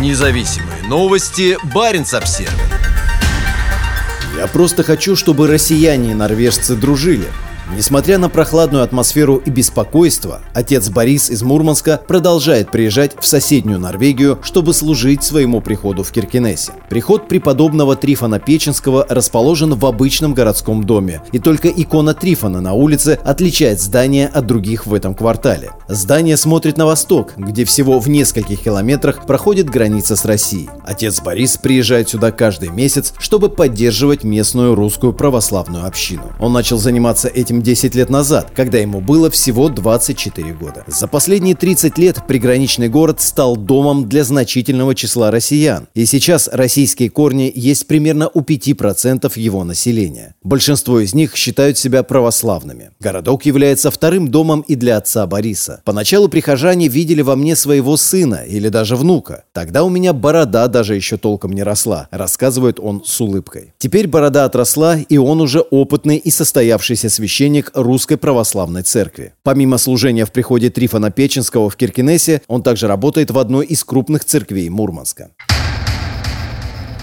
Независимые новости. Барин обсерва Я просто хочу, чтобы россияне и норвежцы дружили. Несмотря на прохладную атмосферу и беспокойство, отец Борис из Мурманска продолжает приезжать в соседнюю Норвегию, чтобы служить своему приходу в Киркинессе. Приход преподобного Трифона Печенского расположен в обычном городском доме, и только икона Трифона на улице отличает здание от других в этом квартале. Здание смотрит на восток, где всего в нескольких километрах проходит граница с Россией. Отец Борис приезжает сюда каждый месяц, чтобы поддерживать местную русскую православную общину. Он начал заниматься этим этим 10 лет назад, когда ему было всего 24 года. За последние 30 лет приграничный город стал домом для значительного числа россиян, и сейчас российские корни есть примерно у 5% его населения. Большинство из них считают себя православными. Городок является вторым домом и для отца Бориса. Поначалу прихожане видели во мне своего сына или даже внука. Тогда у меня борода даже еще толком не росла, рассказывает он с улыбкой. Теперь борода отросла, и он уже опытный и состоявшийся священник священник Русской Православной Церкви. Помимо служения в приходе Трифона Печенского в Киркинессе, он также работает в одной из крупных церквей Мурманска.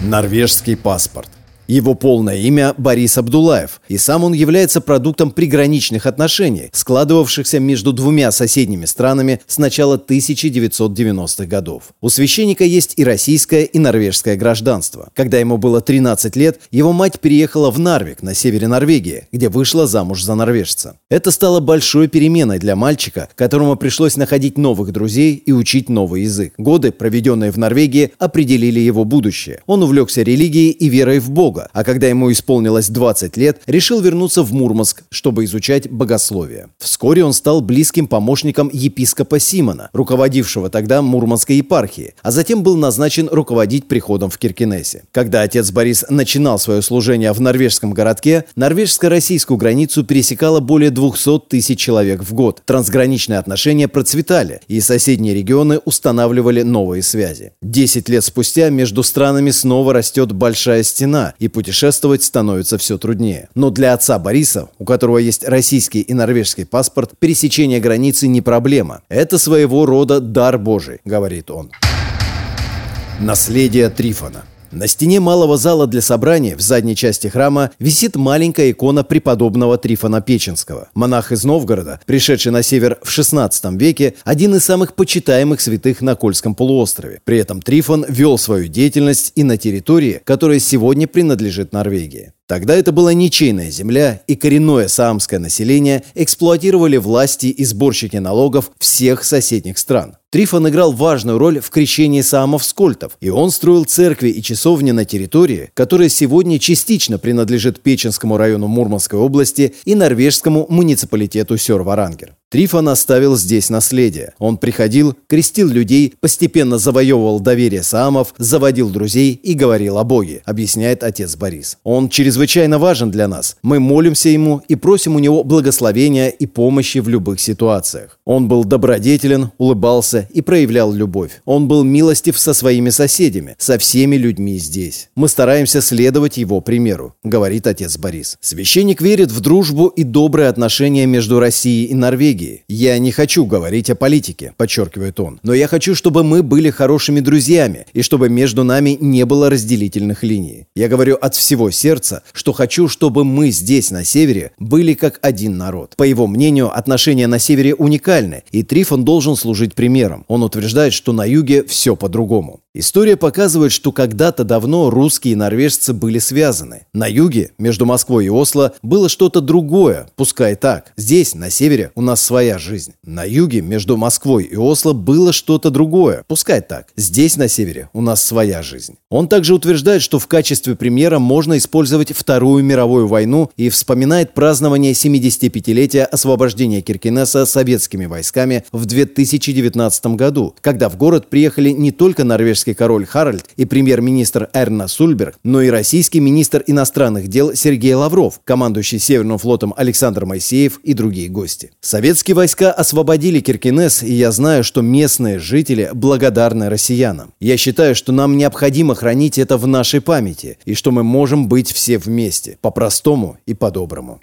Норвежский паспорт. Его полное имя Борис Абдулаев, и сам он является продуктом приграничных отношений, складывавшихся между двумя соседними странами с начала 1990-х годов. У священника есть и российское, и норвежское гражданство. Когда ему было 13 лет, его мать переехала в Нарвик на севере Норвегии, где вышла замуж за норвежца. Это стало большой переменой для мальчика, которому пришлось находить новых друзей и учить новый язык. Годы, проведенные в Норвегии, определили его будущее. Он увлекся религией и верой в Бога, Бога, а когда ему исполнилось 20 лет, решил вернуться в Мурманск, чтобы изучать богословие. Вскоре он стал близким помощником епископа Симона, руководившего тогда Мурманской епархией, а затем был назначен руководить приходом в Киркинессе. Когда отец Борис начинал свое служение в норвежском городке, норвежско-российскую границу пересекало более 200 тысяч человек в год. Трансграничные отношения процветали, и соседние регионы устанавливали новые связи. Десять лет спустя между странами снова растет большая стена, и путешествовать становится все труднее. Но для отца Бориса, у которого есть российский и норвежский паспорт, пересечение границы не проблема. Это своего рода дар Божий, говорит он. Наследие Трифона. На стене малого зала для собраний в задней части храма висит маленькая икона преподобного Трифона Печенского. Монах из Новгорода, пришедший на север в XVI веке, один из самых почитаемых святых на Кольском полуострове. При этом Трифон вел свою деятельность и на территории, которая сегодня принадлежит Норвегии. Тогда это была ничейная земля, и коренное саамское население эксплуатировали власти и сборщики налогов всех соседних стран. Трифон играл важную роль в крещении саамов-скольтов, и он строил церкви и часовни на территории, которая сегодня частично принадлежит Печенскому району Мурманской области и норвежскому муниципалитету Сёр-Варангер. Трифон оставил здесь наследие. Он приходил, крестил людей, постепенно завоевывал доверие саамов, заводил друзей и говорил о Боге, объясняет отец Борис. Он чрезвычайно важен для нас. Мы молимся ему и просим у него благословения и помощи в любых ситуациях. Он был добродетелен, улыбался и проявлял любовь. Он был милостив со своими соседями, со всеми людьми здесь. Мы стараемся следовать его примеру, говорит отец Борис. Священник верит в дружбу и добрые отношения между Россией и Норвегией, религии. Я не хочу говорить о политике, подчеркивает он. Но я хочу, чтобы мы были хорошими друзьями и чтобы между нами не было разделительных линий. Я говорю от всего сердца, что хочу, чтобы мы здесь, на севере, были как один народ. По его мнению, отношения на севере уникальны, и Трифон должен служить примером. Он утверждает, что на юге все по-другому. История показывает, что когда-то давно русские и норвежцы были связаны. На юге, между Москвой и Осло, было что-то другое, пускай так. Здесь, на севере, у нас своя жизнь. На юге, между Москвой и Осло, было что-то другое, пускай так. Здесь, на севере, у нас своя жизнь. Он также утверждает, что в качестве примера можно использовать Вторую мировую войну и вспоминает празднование 75-летия освобождения Киркинесса советскими войсками в 2019 году, когда в город приехали не только норвежские норвежский король Харальд и премьер-министр Эрна Сульберг, но и российский министр иностранных дел Сергей Лавров, командующий Северным флотом Александр Моисеев и другие гости. Советские войска освободили Киркинес, и я знаю, что местные жители благодарны россиянам. Я считаю, что нам необходимо хранить это в нашей памяти, и что мы можем быть все вместе, по-простому и по-доброму.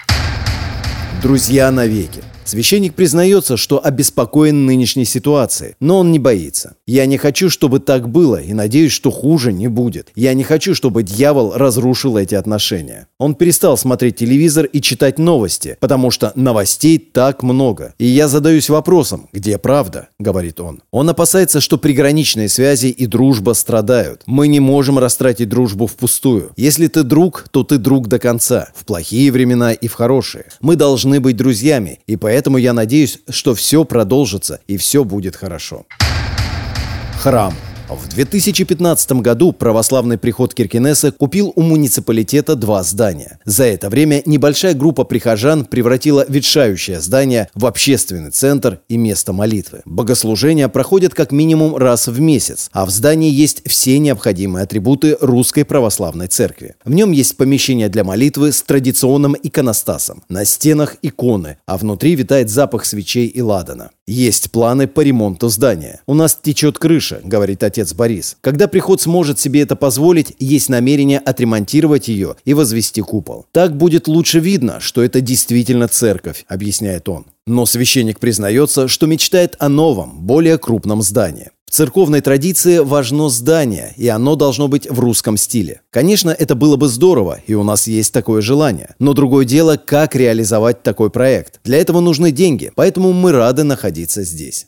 Друзья навеки. Священник признается, что обеспокоен нынешней ситуацией, но он не боится. «Я не хочу, чтобы так было, и надеюсь, что хуже не будет. Я не хочу, чтобы дьявол разрушил эти отношения». Он перестал смотреть телевизор и читать новости, потому что новостей так много. И я задаюсь вопросом, где правда, говорит он. Он опасается, что приграничные связи и дружба страдают. Мы не можем растратить дружбу впустую. Если ты друг, то ты друг до конца, в плохие времена и в хорошие. Мы должны быть друзьями, и поэтому я надеюсь, что все продолжится и все будет хорошо. Храм – в 2015 году православный приход Киркинесса купил у муниципалитета два здания. За это время небольшая группа прихожан превратила ветшающее здание в общественный центр и место молитвы. Богослужения проходят как минимум раз в месяц, а в здании есть все необходимые атрибуты русской православной церкви. В нем есть помещение для молитвы с традиционным иконостасом. На стенах иконы, а внутри витает запах свечей и ладана. Есть планы по ремонту здания. У нас течет крыша, говорит отец Борис. Когда приход сможет себе это позволить, есть намерение отремонтировать ее и возвести купол. Так будет лучше видно, что это действительно церковь, объясняет он. Но священник признается, что мечтает о новом, более крупном здании. В церковной традиции важно здание, и оно должно быть в русском стиле. Конечно, это было бы здорово, и у нас есть такое желание. Но другое дело, как реализовать такой проект. Для этого нужны деньги, поэтому мы рады находиться здесь.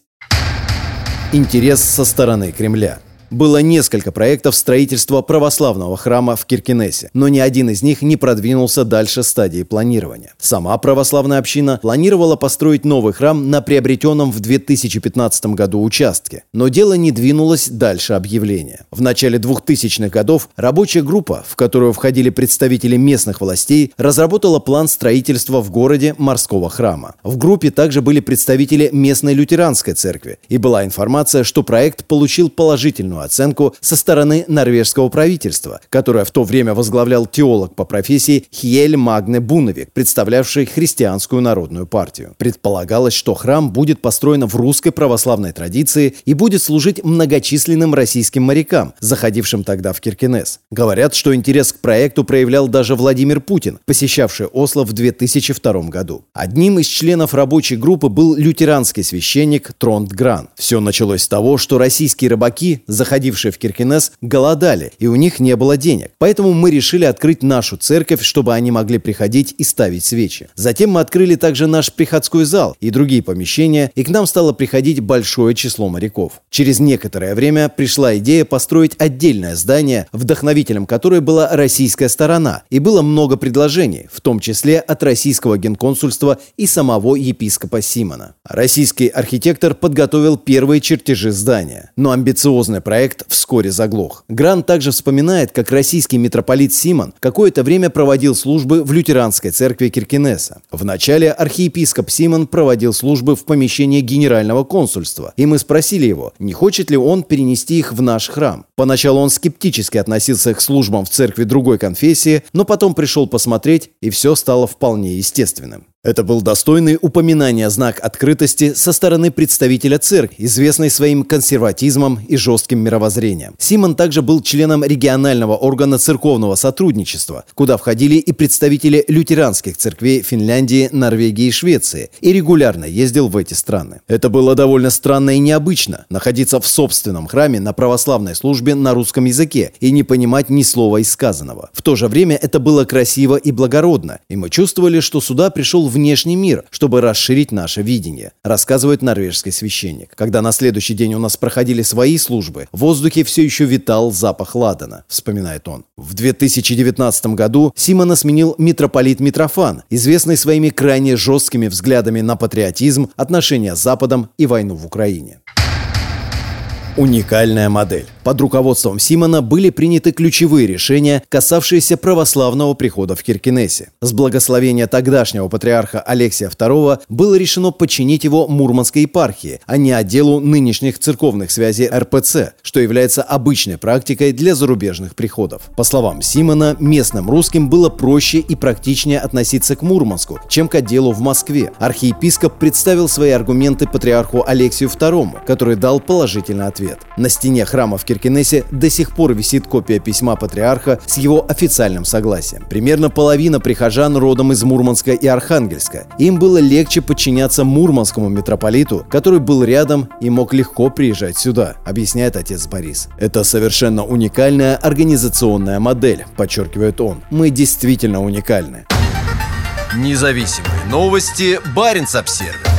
Интерес со стороны Кремля – было несколько проектов строительства православного храма в Киркинессе, но ни один из них не продвинулся дальше стадии планирования. Сама православная община планировала построить новый храм на приобретенном в 2015 году участке, но дело не двинулось дальше объявления. В начале 2000-х годов рабочая группа, в которую входили представители местных властей, разработала план строительства в городе морского храма. В группе также были представители местной лютеранской церкви, и была информация, что проект получил положительную оценку со стороны норвежского правительства, которое в то время возглавлял теолог по профессии Хьель Магне Буновик, представлявший христианскую народную партию. Предполагалось, что храм будет построен в русской православной традиции и будет служить многочисленным российским морякам, заходившим тогда в Киркинес. Говорят, что интерес к проекту проявлял даже Владимир Путин, посещавший Осло в 2002 году. Одним из членов рабочей группы был лютеранский священник Тронт Гран. Все началось с того, что российские рыбаки, заходили заходившие в Киркинес, голодали, и у них не было денег. Поэтому мы решили открыть нашу церковь, чтобы они могли приходить и ставить свечи. Затем мы открыли также наш приходской зал и другие помещения, и к нам стало приходить большое число моряков. Через некоторое время пришла идея построить отдельное здание, вдохновителем которой была российская сторона, и было много предложений, в том числе от российского генконсульства и самого епископа Симона. Российский архитектор подготовил первые чертежи здания, но амбициозный проект проект вскоре заглох. Грант также вспоминает, как российский митрополит Симон какое-то время проводил службы в лютеранской церкви Киркинеса. Вначале архиепископ Симон проводил службы в помещении генерального консульства, и мы спросили его, не хочет ли он перенести их в наш храм. Поначалу он скептически относился к службам в церкви другой конфессии, но потом пришел посмотреть, и все стало вполне естественным. Это был достойный упоминания знак открытости со стороны представителя церкви, известный своим консерватизмом и жестким мировоззрением. Симон также был членом регионального органа церковного сотрудничества, куда входили и представители лютеранских церквей Финляндии, Норвегии и Швеции, и регулярно ездил в эти страны. Это было довольно странно и необычно – находиться в собственном храме на православной службе на русском языке и не понимать ни слова из сказанного. В то же время это было красиво и благородно, и мы чувствовали, что сюда пришел внешний мир, чтобы расширить наше видение, рассказывает норвежский священник. Когда на следующий день у нас проходили свои службы, в воздухе все еще витал запах ладана, вспоминает он. В 2019 году Симона сменил митрополит Митрофан, известный своими крайне жесткими взглядами на патриотизм, отношения с Западом и войну в Украине. Уникальная модель. Под руководством Симона были приняты ключевые решения, касавшиеся православного прихода в Киркинессе. С благословения тогдашнего патриарха Алексия II было решено подчинить его Мурманской епархии, а не отделу нынешних церковных связей РПЦ, что является обычной практикой для зарубежных приходов. По словам Симона, местным русским было проще и практичнее относиться к Мурманску, чем к отделу в Москве. Архиепископ представил свои аргументы патриарху Алексию II, который дал положительный ответ. На стене храма в Киркинессе до сих пор висит копия письма патриарха с его официальным согласием. Примерно половина прихожан родом из Мурманска и Архангельска. Им было легче подчиняться мурманскому митрополиту, который был рядом и мог легко приезжать сюда, объясняет отец Борис. Это совершенно уникальная организационная модель, подчеркивает он. Мы действительно уникальны. Независимые новости. Барин обсервис